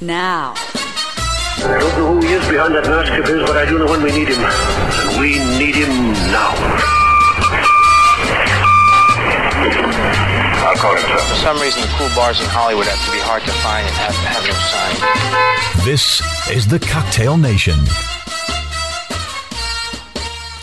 now. I don't know who he is behind that mask of his, but I do know when we need him. And we need him now. I'll call him, sir. For some reason, the cool bars in Hollywood have to be hard to find and have to have no sign. This is the Cocktail Nation.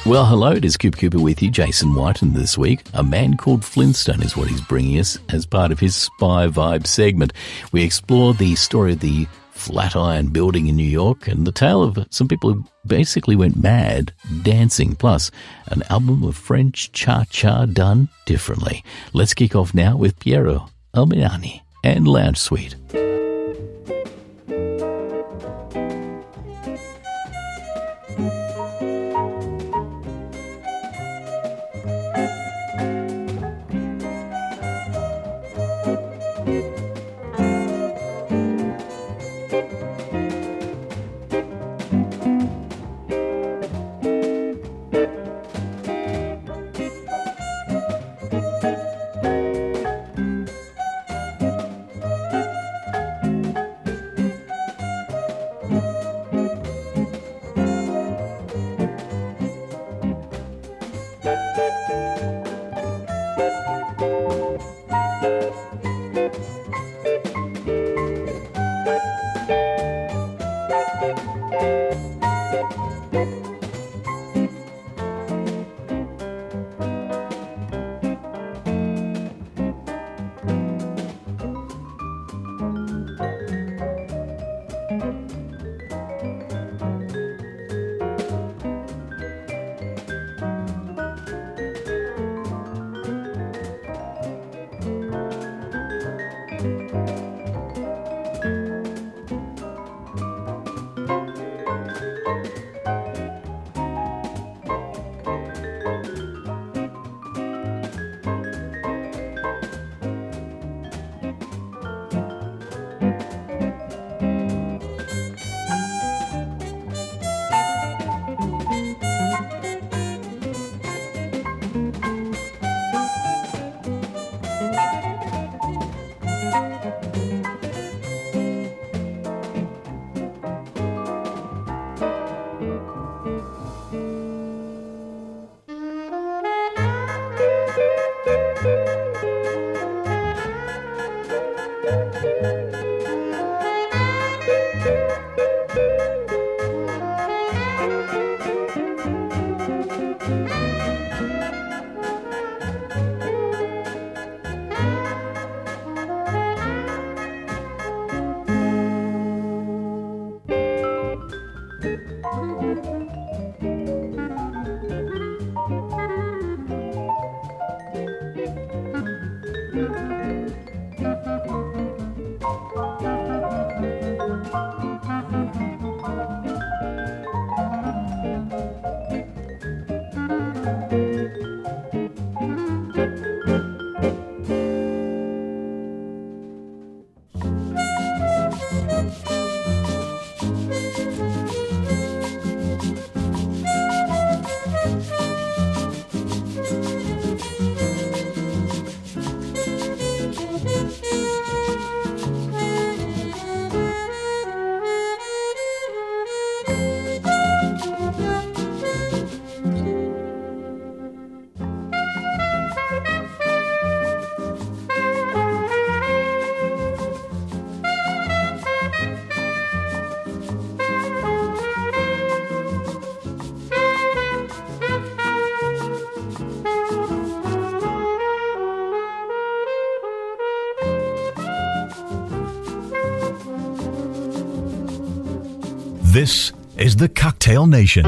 Well, hello, it is Koop Kooper with you, Jason Whiton, and this week, a man called Flintstone is what he's bringing us as part of his Spy Vibe segment. We explore the story of the Flatiron Building in New York and the tale of some people who basically went mad dancing, plus an album of French cha-cha done differently. Let's kick off now with Piero Umiliani and Lounge Suite. This is the Cocktail Nation.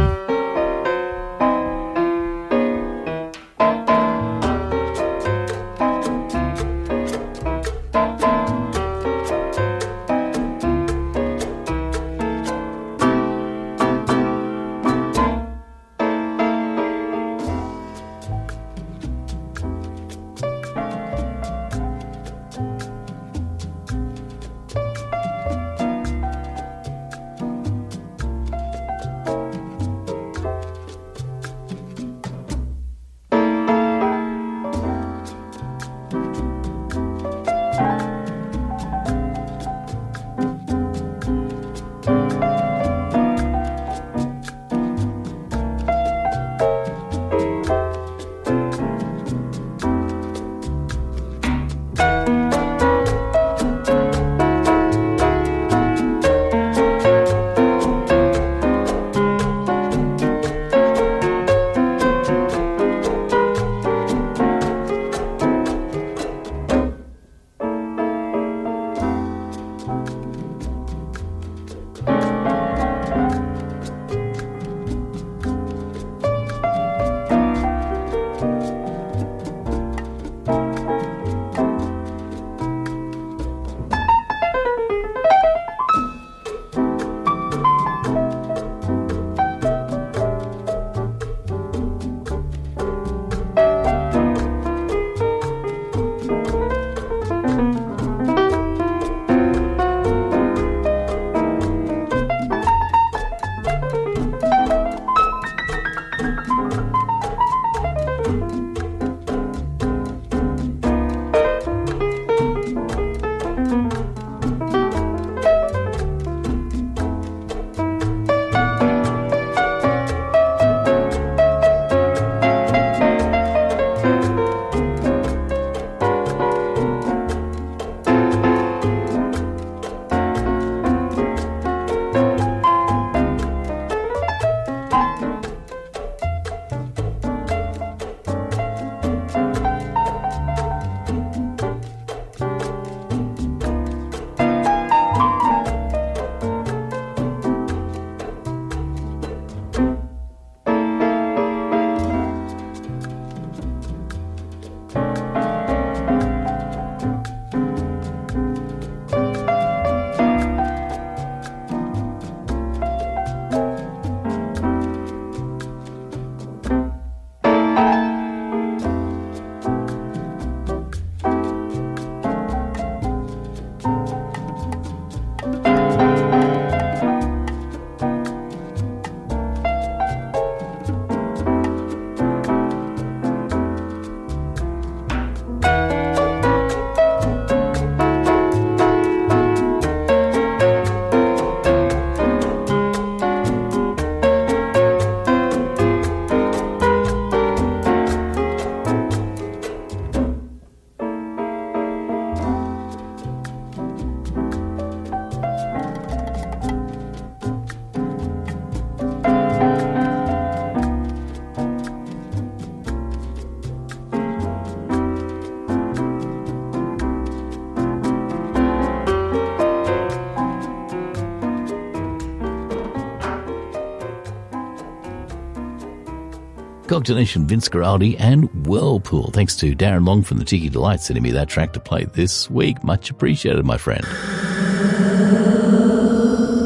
Cocktail Nation, Vince Guaraldi, and Whirlpool. Thanks to Darren Long from the Tiki Delight sending me that track to play this week. Much appreciated, my friend.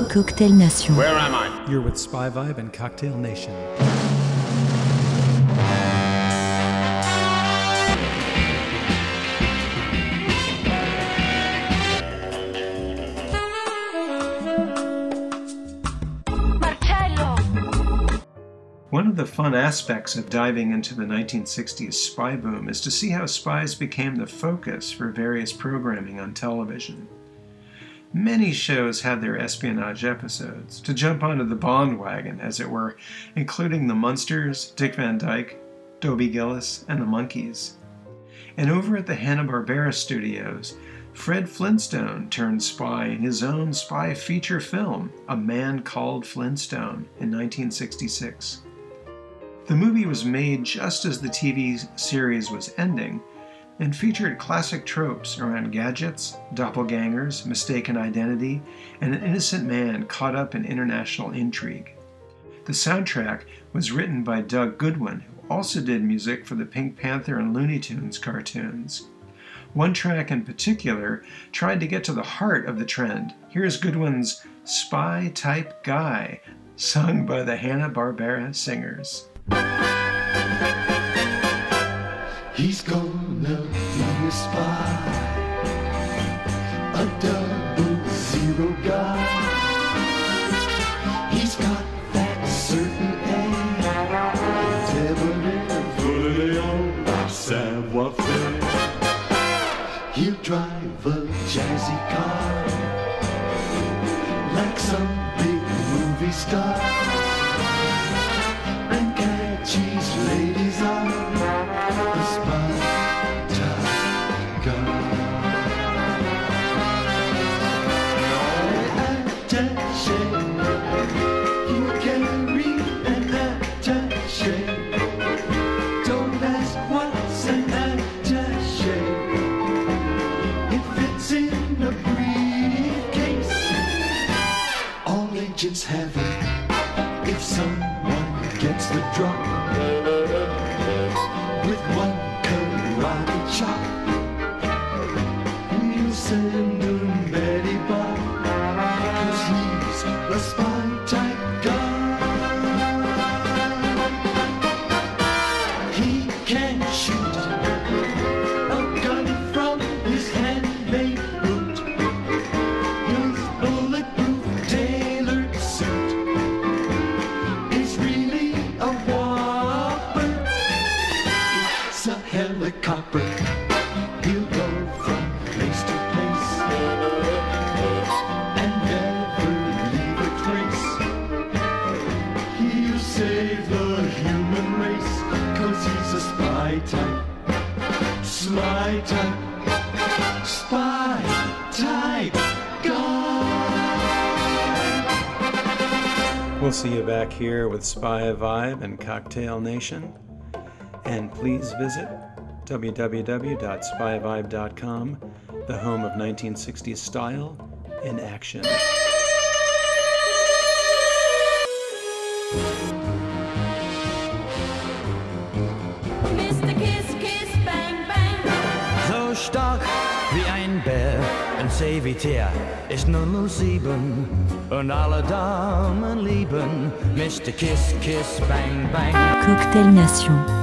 Cocktail Nation. Where am I? You're with Spy Vibe and Cocktail Nation. Fun aspects of diving into the 1960s spy boom is to see how spies became the focus for various programming on television. Many shows had their espionage episodes, to jump onto the Bond wagon, as it were, including The Munsters, Dick Van Dyke, Dobie Gillis, and the Monkees. And over at the Hanna-Barbera studios, Fred Flintstone turned spy in his own spy feature film, A Man Called Flintstone, in 1966. The movie was made just as the TV series was ending and featured classic tropes around gadgets, doppelgangers, mistaken identity, and an innocent man caught up in international intrigue. The soundtrack was written by Doug Goodwin, who also did music for the Pink Panther and Looney Tunes cartoons. One track in particular tried to get to the heart of the trend. Here's Goodwin's Spy Type Guy, sung by the Hanna-Barbera singers. He's gonna be a spy, a double zero guy. He's got that certain air, debonair, voleon, savoir faire. He'll drive a jazzy car, like some big movie star. All agents have it. If someone gets the drop with one karate chop, We'll see you back here with Spy Vibe and Cocktail Nation. And please visit www.spyvibe.com, the home of 1960s style in action. Ein Servitär ist 007 und alle Damen lieben Mr. Kiss, Kiss, Bang, Bang. Cocktail Nation.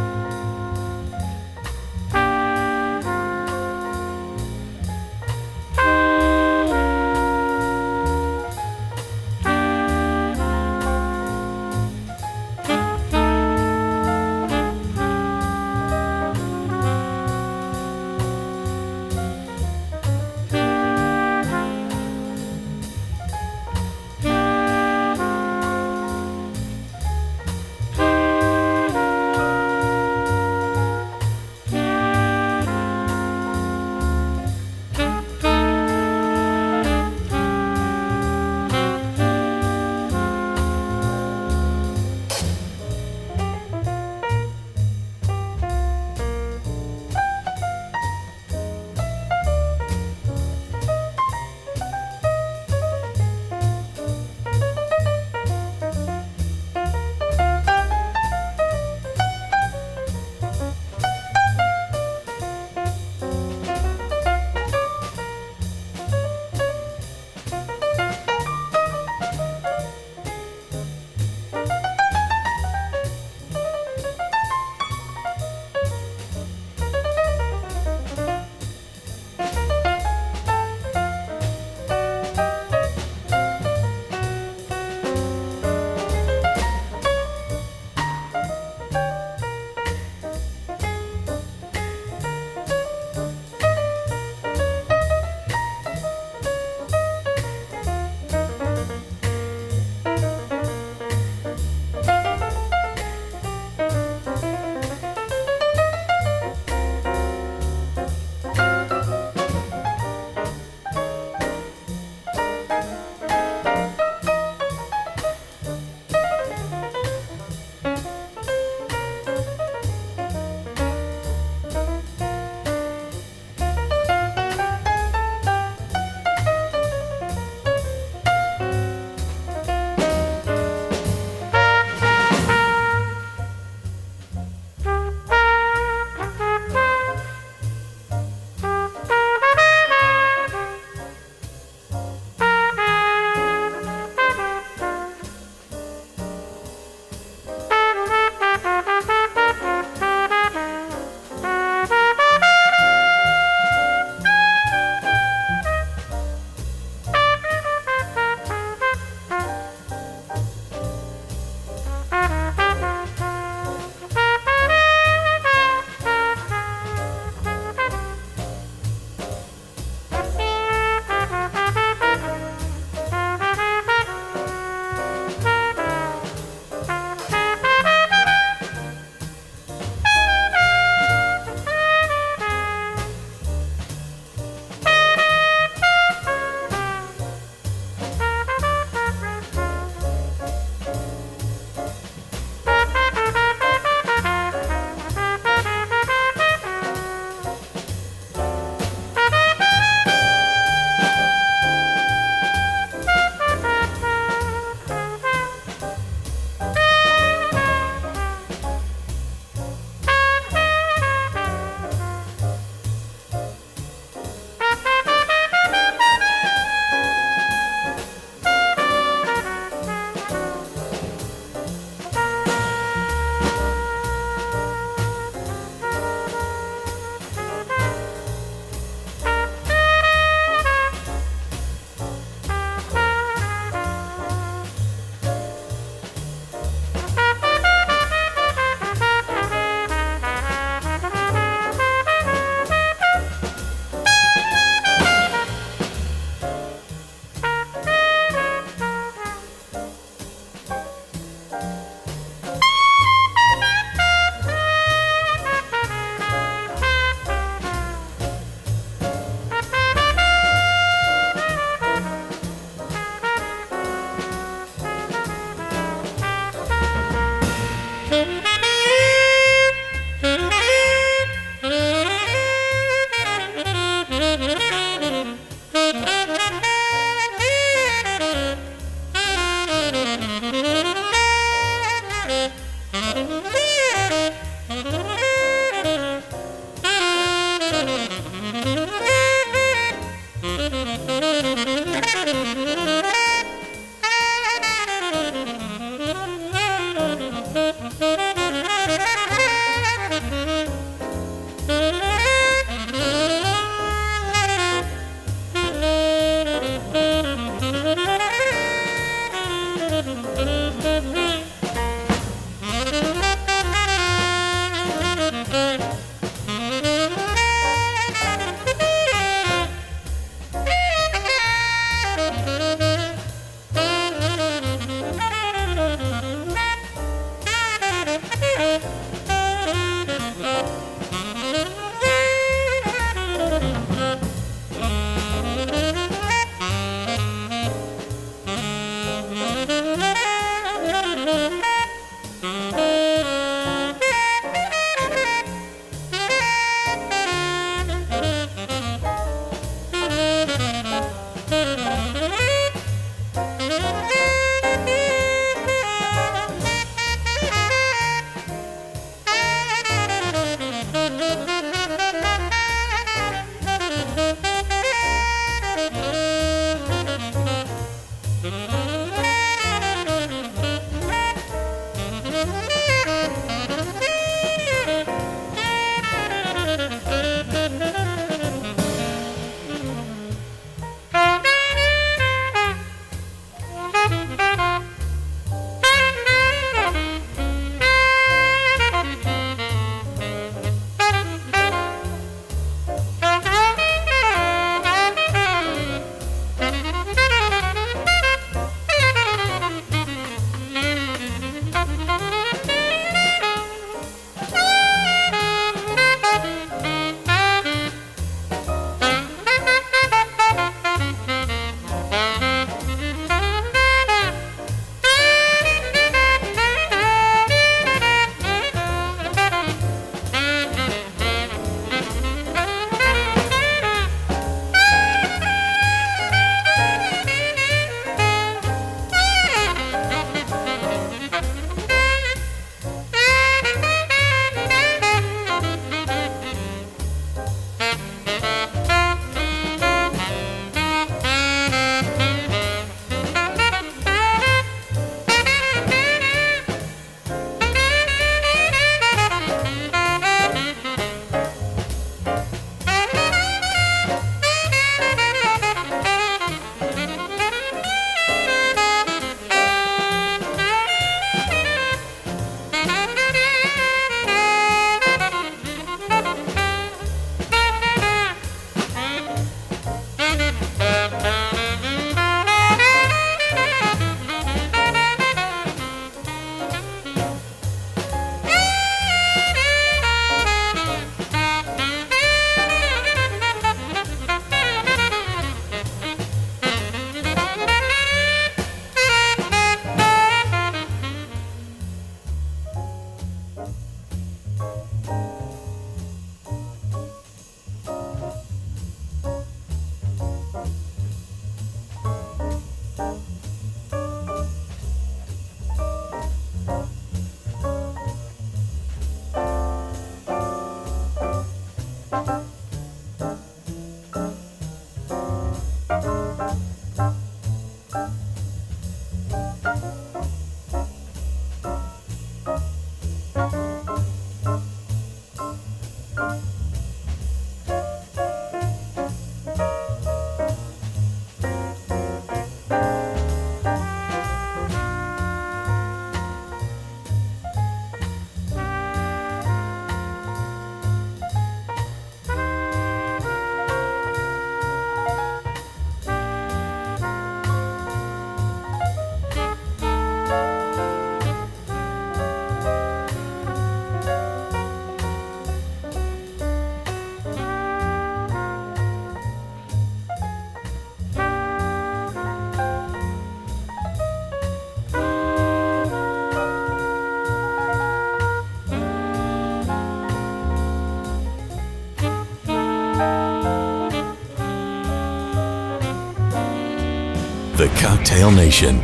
Cocktail Nation.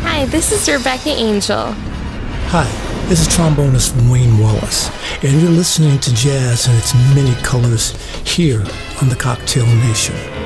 Hi, this is Rebecca Angel. Hi, this is trombonist Wayne Wallace, and you're listening to jazz in its many colors here on the Cocktail Nation.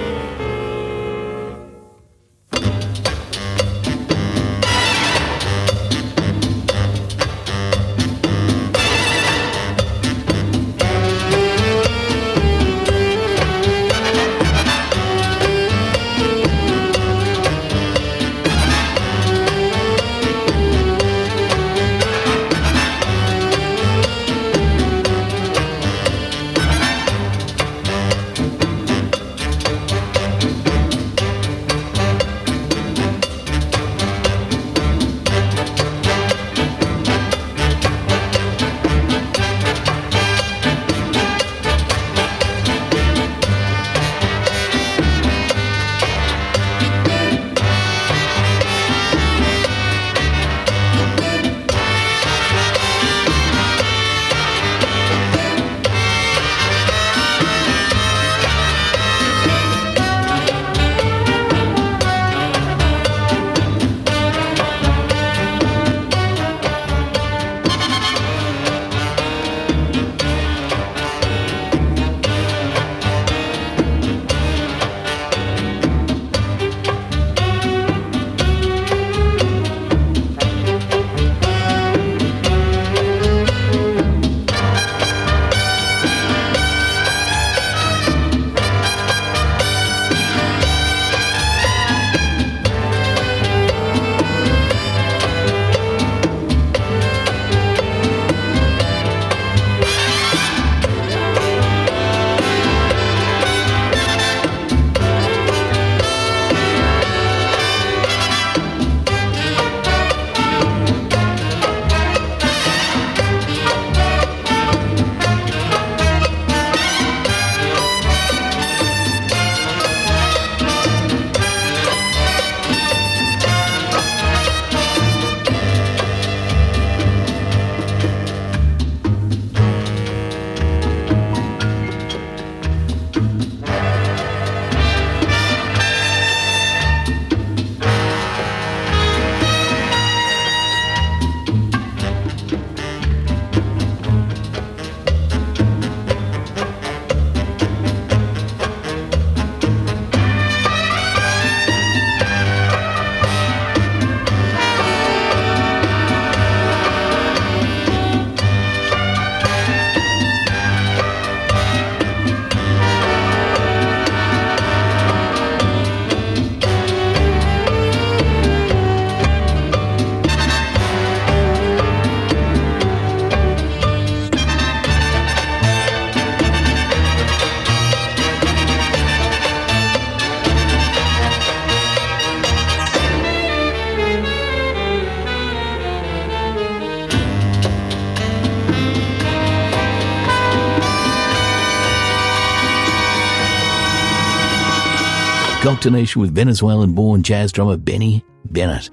Cocktail Nation with Venezuelan born jazz drummer Benny Bennett.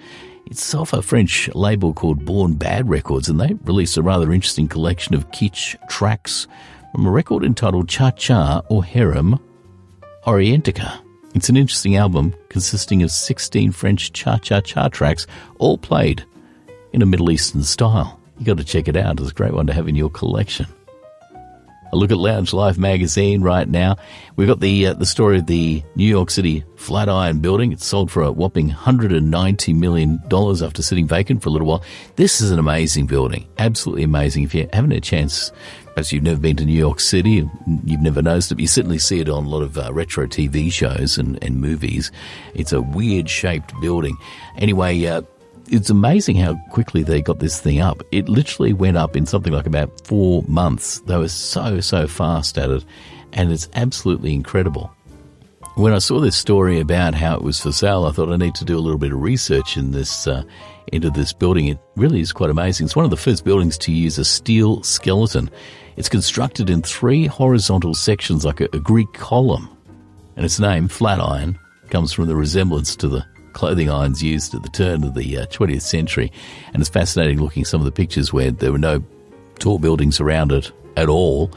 It's off a French label called Born Bad Records, and they released a rather interesting collection of kitsch tracks from a record entitled Cha Cha or Harem Orientica. It's an interesting album consisting of 16 French cha cha cha tracks, all played in a Middle Eastern style. You've got to check it out. It's a great one to have in your collection. A look at Lounge Life magazine right now. We've got the uh, the story of the New York City Flatiron building. It's sold for a whopping $190 million after sitting vacant for a little while. This is an amazing building. Absolutely amazing. If you haven't had a chance, perhaps you've never been to New York City, you've never noticed it, but you certainly see it on a lot of uh, retro TV shows and, and movies. It's a weird shaped building. Anyway, uh, it's amazing how quickly they got this thing up. It literally went up in something like about four months. They were so, so fast at it, and it's absolutely incredible. When I saw this story about how it was for sale, I thought I need to do a little bit of research in this uh, into this building. It really is quite amazing. It's one of the first buildings to use a steel skeleton. It's constructed in three horizontal sections like a, a Greek column, and its name, Flatiron, comes from the resemblance to the clothing irons used at the turn of the uh, 20th century. And it's fascinating looking some of the pictures where there were no tall buildings around it at all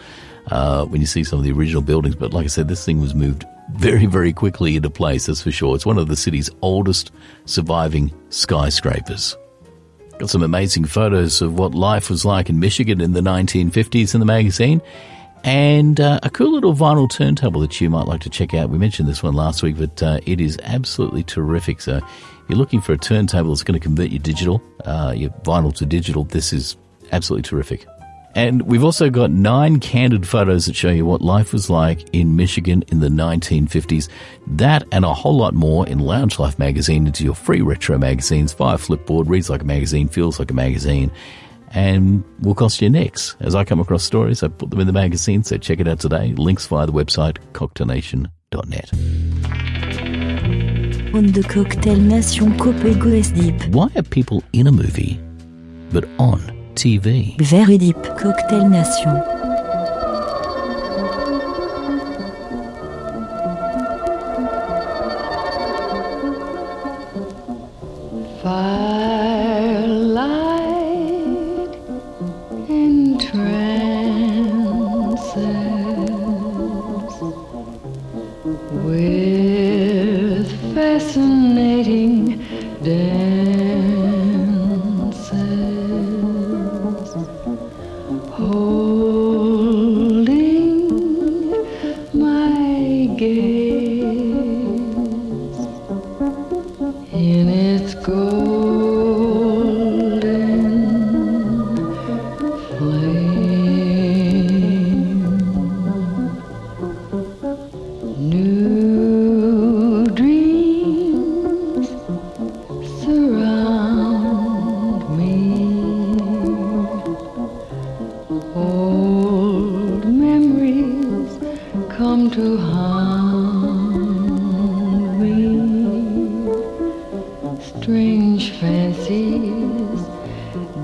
uh, when you see some of the original buildings. But like I said, this thing was moved very, very quickly into place, that's for sure. It's one of the city's oldest surviving skyscrapers. Got some amazing photos of what life was like in Michigan in the 1950s in the magazine, and uh, a cool little vinyl turntable that you might like to check out. We mentioned this one last week, but uh, it is absolutely terrific. So, if you're looking for a turntable that's going to convert your digital, uh, your vinyl to digital. This is absolutely terrific. And we've also got nine candid photos that show you what life was like in Michigan in the 1950s. That and a whole lot more in Lounge Life magazine into your free retro magazines via Flipboard, reads like a magazine, feels like a magazine, and will cost you next. As I come across stories, I put them in the magazine, so check it out today. Links via the website cocktailnation.net. On de Cocktail Nation Copego Deep. Why are people in a movie but on TV? Very Deep. Cocktail Nation.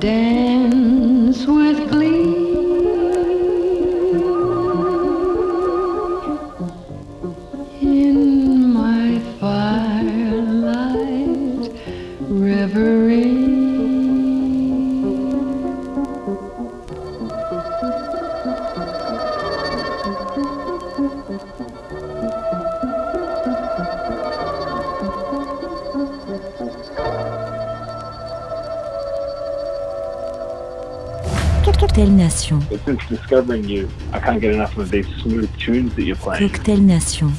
Dance discovering you, I can't get enough of these smooth tunes that you're playing. Cocktail Nation.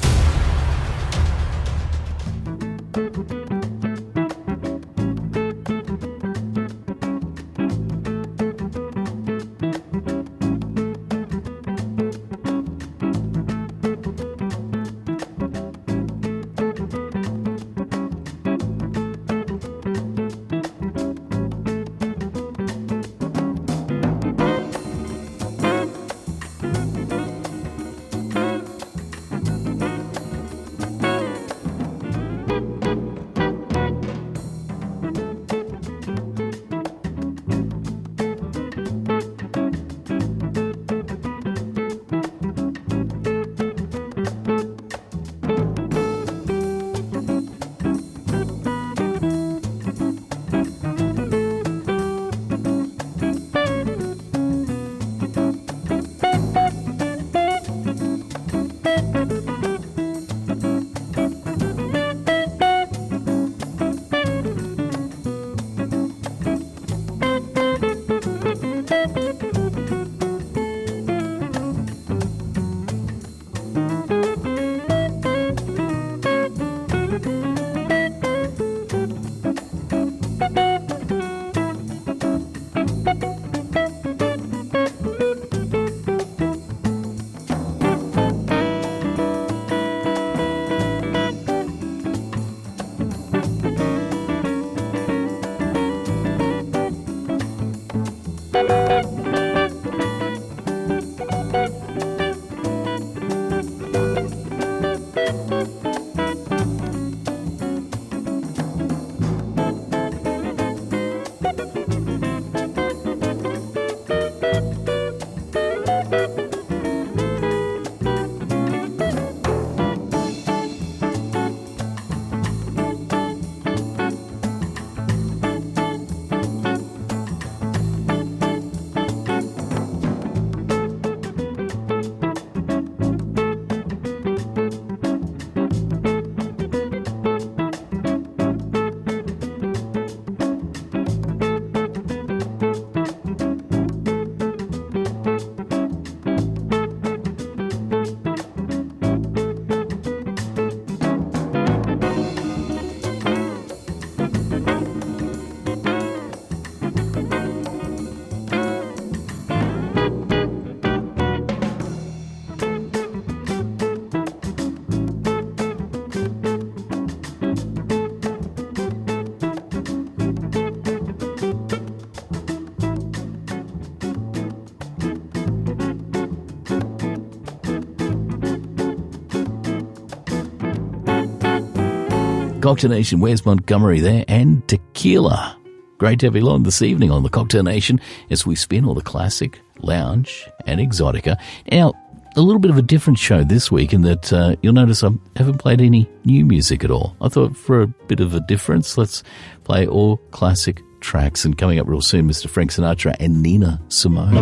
Cocktail Nation, Wes Montgomery there, and Tequila. Great to have you along this evening on the Cocktail Nation as we spin all the classic, lounge, and exotica. Now, a little bit of a different show this week in that uh, you'll notice I haven't played any new music at all. I thought for a bit of a difference, let's play all classic tracks. And coming up real soon, Mr. Frank Sinatra and Nina Simone.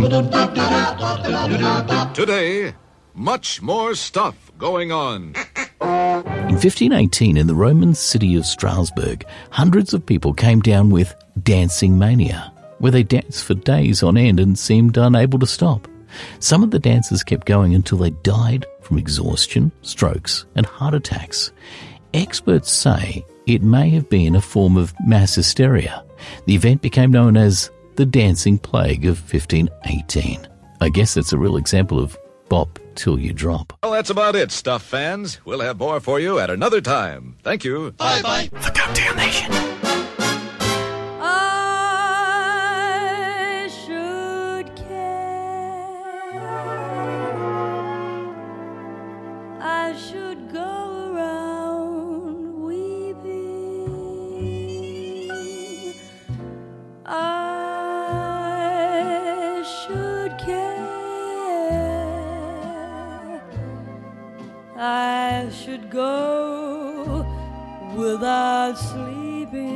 Today, much more stuff going on. In 1518, in the Roman city of Strasbourg, hundreds of people came down with dancing mania, where they danced for days on end and seemed unable to stop. Some of the dancers kept going until they died from exhaustion, strokes, and heart attacks. Experts say it may have been a form of mass hysteria. The event became known as the Dancing Plague of 1518. I guess that's a real example of bop till you drop. Well, that's about it, Stuff fans. We'll have more for you at another time. Thank you. Bye bye. The Cocktail Nation. Go without sleeping.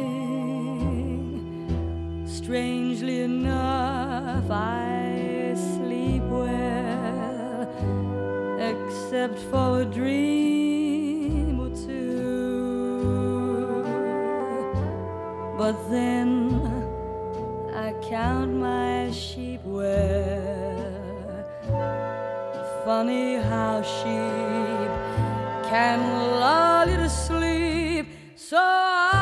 Strangely enough, I sleep well, except for a dream or two. But then I count my sheep well. Funny how sheep can lull you to sleep. So I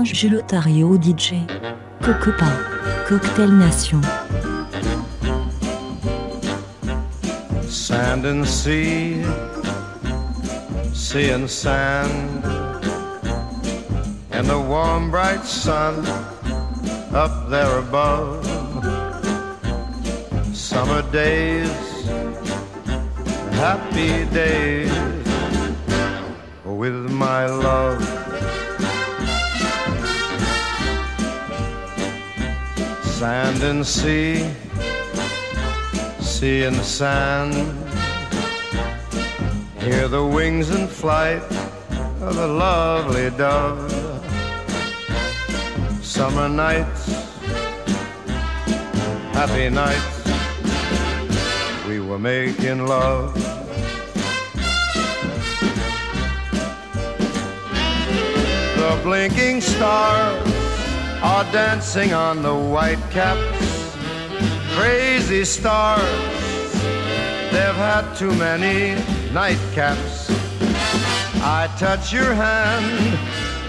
L'Ange Lotario DJ. Cocopa. Cocktail Nation. Sand and sea, sea and sand, and the warm bright sun up there above. Summer days, happy days with my love. Sand and sea, sea and sand. Hear the wings and flight of the lovely dove. Summer nights, happy nights, we were making love. The blinking stars are dancing on the white caps. Crazy stars, they've had too many nightcaps. I touch your hand,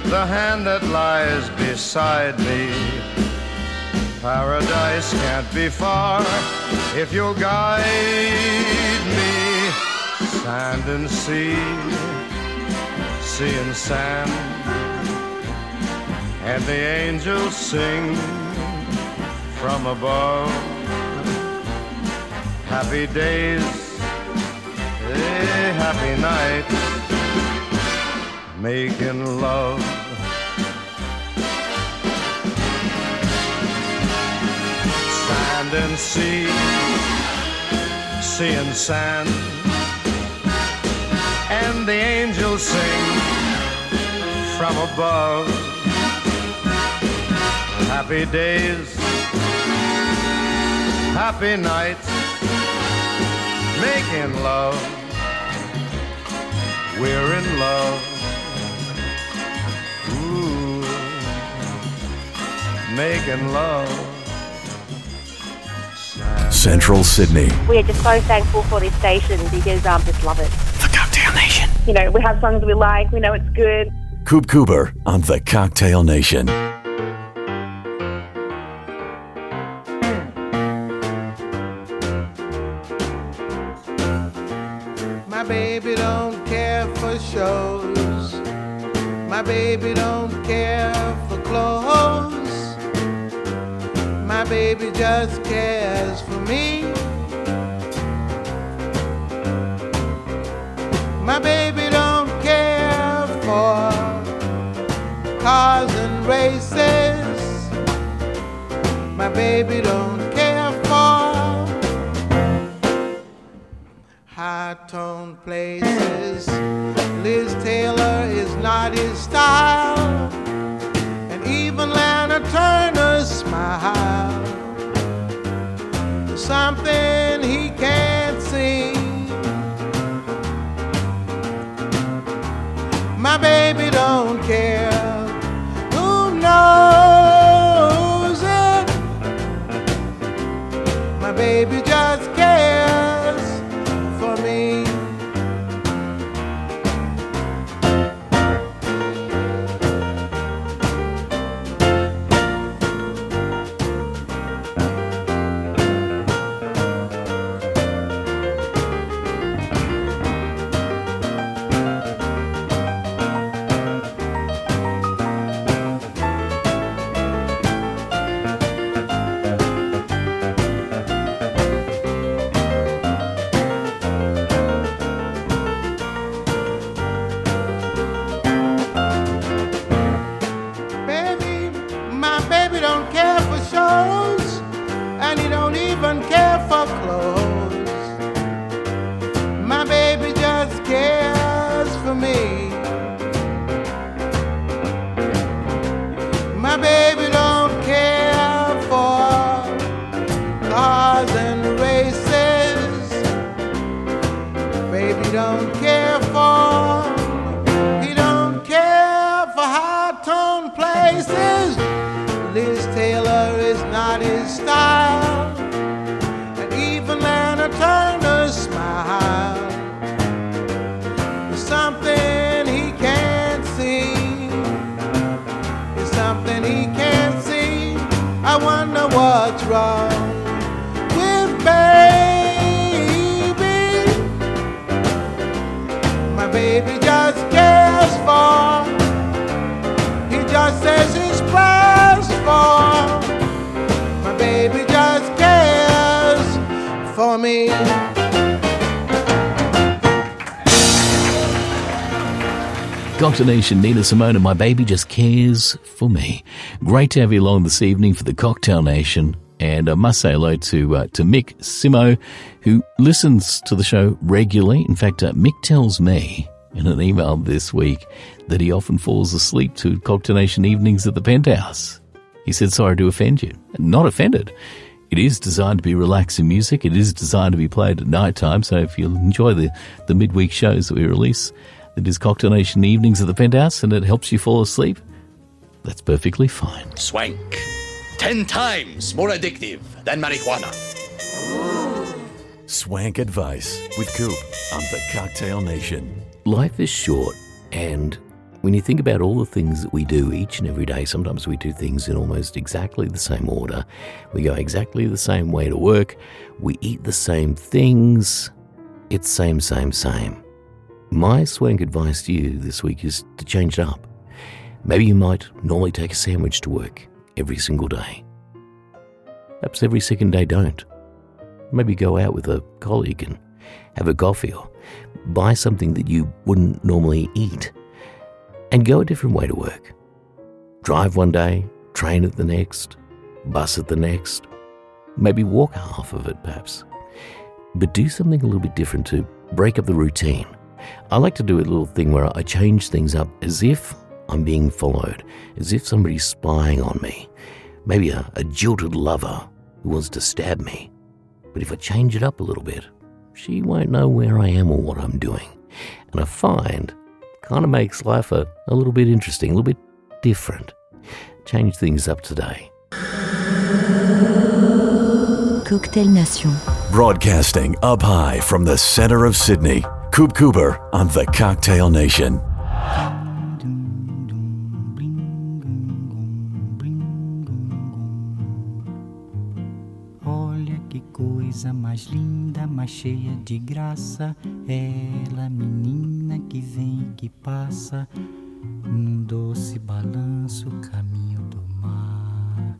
the hand that lies beside me. Paradise can't be far if you'll guide me. Sand and sea, sea and sand, and the angels sing from above. Happy days, eh, happy nights, making love. Sand and sea, sea and sand, and the angels sing from above. Happy days, happy nights, making love. We're in love. Ooh, making love. Central Sydney. We are just so thankful for this station because um, just love it. The Cocktail Nation. You know, we have songs we like, we know it's good. Coop Cooper on the Cocktail Nation. My baby don't care for cars and races. My baby don't care for high tone places. Liz Taylor is not his style, and even Lana Turner's smile. Something don't is not Cocktail Nation, Nina Simone, and my baby just cares for me. Great to have you along this evening for the Cocktail Nation. And I must say hello to uh, to Mick Simo, who listens to the show regularly. In fact, uh, Mick tells me in an email this week that he often falls asleep to Cocktail Nation evenings at the penthouse. He said, sorry to offend you. Not offended. It is designed to be relaxing music. It is designed to be played at night time. So if you enjoy the, the midweek shows that we release, it is Cocktail Nation evenings at the penthouse and it helps you fall asleep, that's perfectly fine. Swank. Ten times more addictive than marijuana. Swank Advice with Coop on the Cocktail Nation. Life is short, and when you think about all the things that we do each and every day, sometimes we do things in almost exactly the same order. We go exactly the same way to work. We eat the same things. It's same, same, same. My swank advice to you this week is to change it up. Maybe you might normally take a sandwich to work every single day. Perhaps every second day don't. Maybe go out with a colleague and have a coffee or buy something that you wouldn't normally eat and go a different way to work. Drive one day, train at the next, bus at the next, maybe walk half of it perhaps. But do something a little bit different to break up the routine. I like to do a little thing where I change things up as if I'm being followed, as if somebody's spying on me. Maybe a, a jilted lover who wants to stab me. But if I change it up a little bit, she won't know where I am or what I'm doing. And I find kind of makes life a, a little bit interesting, a little bit different. Change things up today. Cocktail Nation. Broadcasting up high from the center of Sydney. Coop Cooper on the Cocktail Nation. Coisa mais linda, mais cheia de graça. Ela, menina que vem e que passa, num doce balanço, caminho do mar.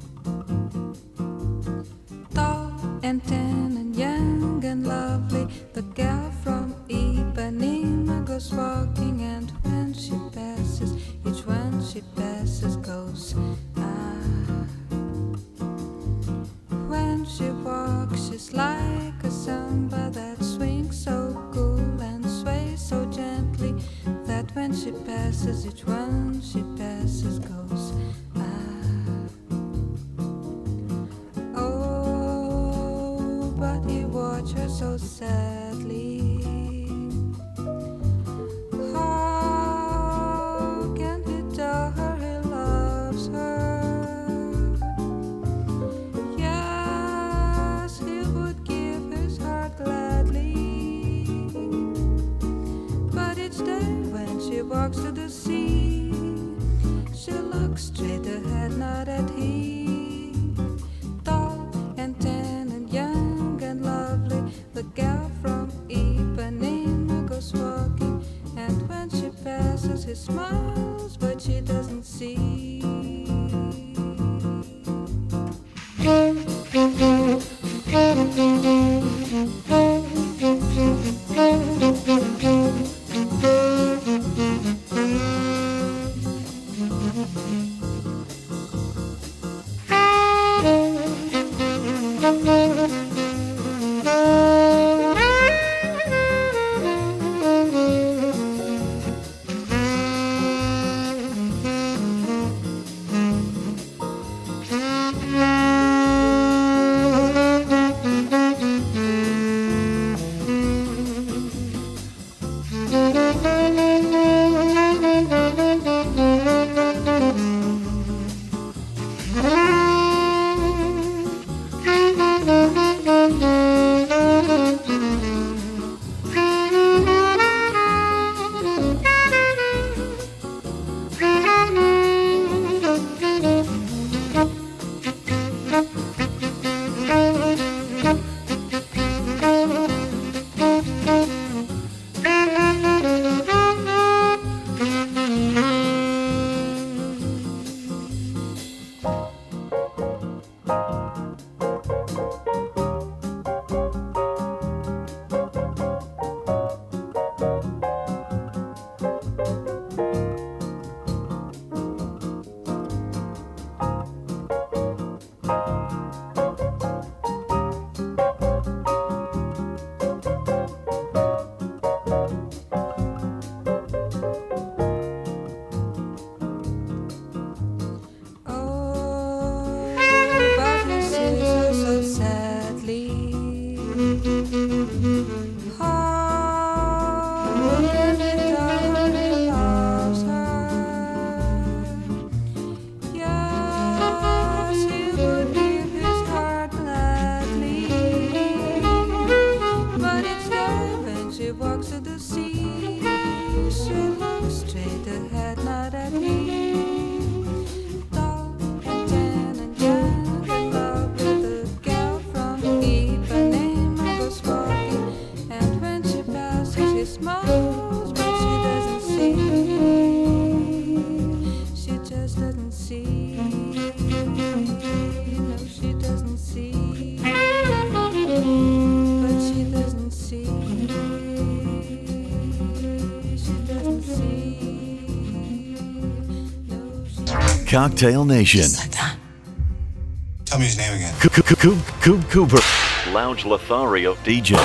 And tan Cocktail Nation. Tell me his name again. Coop Coop Coop Cooper. Lounge Lothario DJ.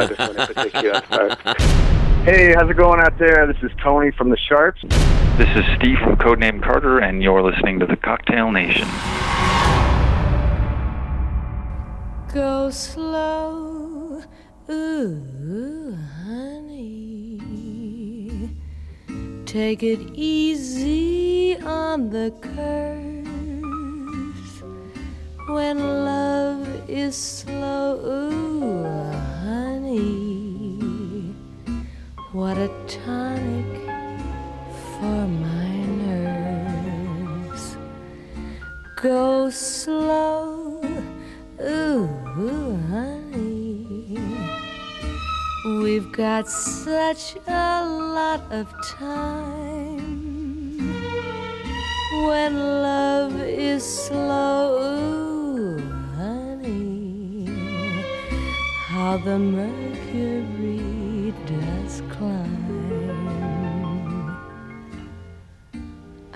He's going to like this one in particular. So. Hey, how's it going out there? This is Tony from the Sharps. This is Steve from Codename Carter, and you're listening to the Cocktail Nation. Go slow, ooh, honey. Take it easy on the curves. When love is slow, ooh, honey. What a tonic for my nerves. Go slow, ooh, honey. We've got such a lot of time. When love is slow, ooh, how the mercury does climb.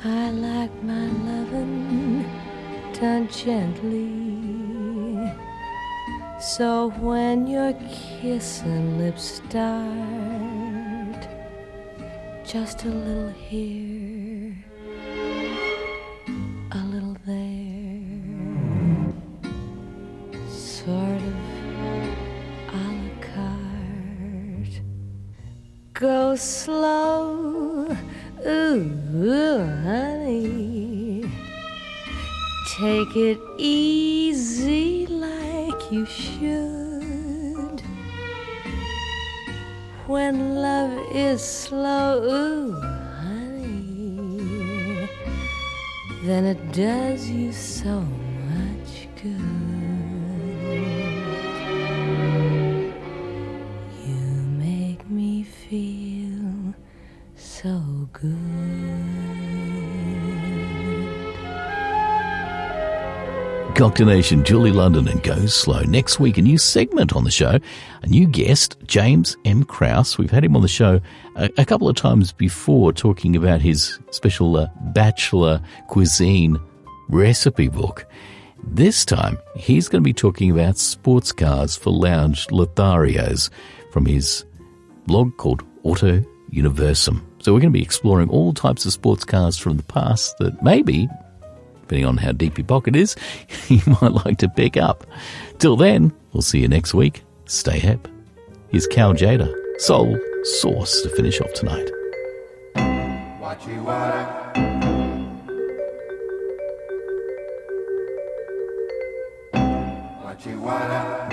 I like my lovin' done gently. So when your kissing lips start, just a little here, Go slow, ooh, honey. Take it easy like you should. When love is slow, ooh, honey, then it does you so Cocktail Nation, Julie London and Go Slow. Next week, a new segment on the show. A new guest, James M. Krause. We've had him on the show a, a couple of times before talking about his special uh, bachelor cuisine recipe book. This time, he's going to be talking about sports cars for lounge Lotharios from his blog called Auto Universum. So we're going to be exploring all types of sports cars from the past that maybe depending on how deep your pocket is, you might like to pick up. Till then, we'll see you next week. Stay hep. Here's Cal Tjader, Soul Sauce to finish off tonight. Wachiwara.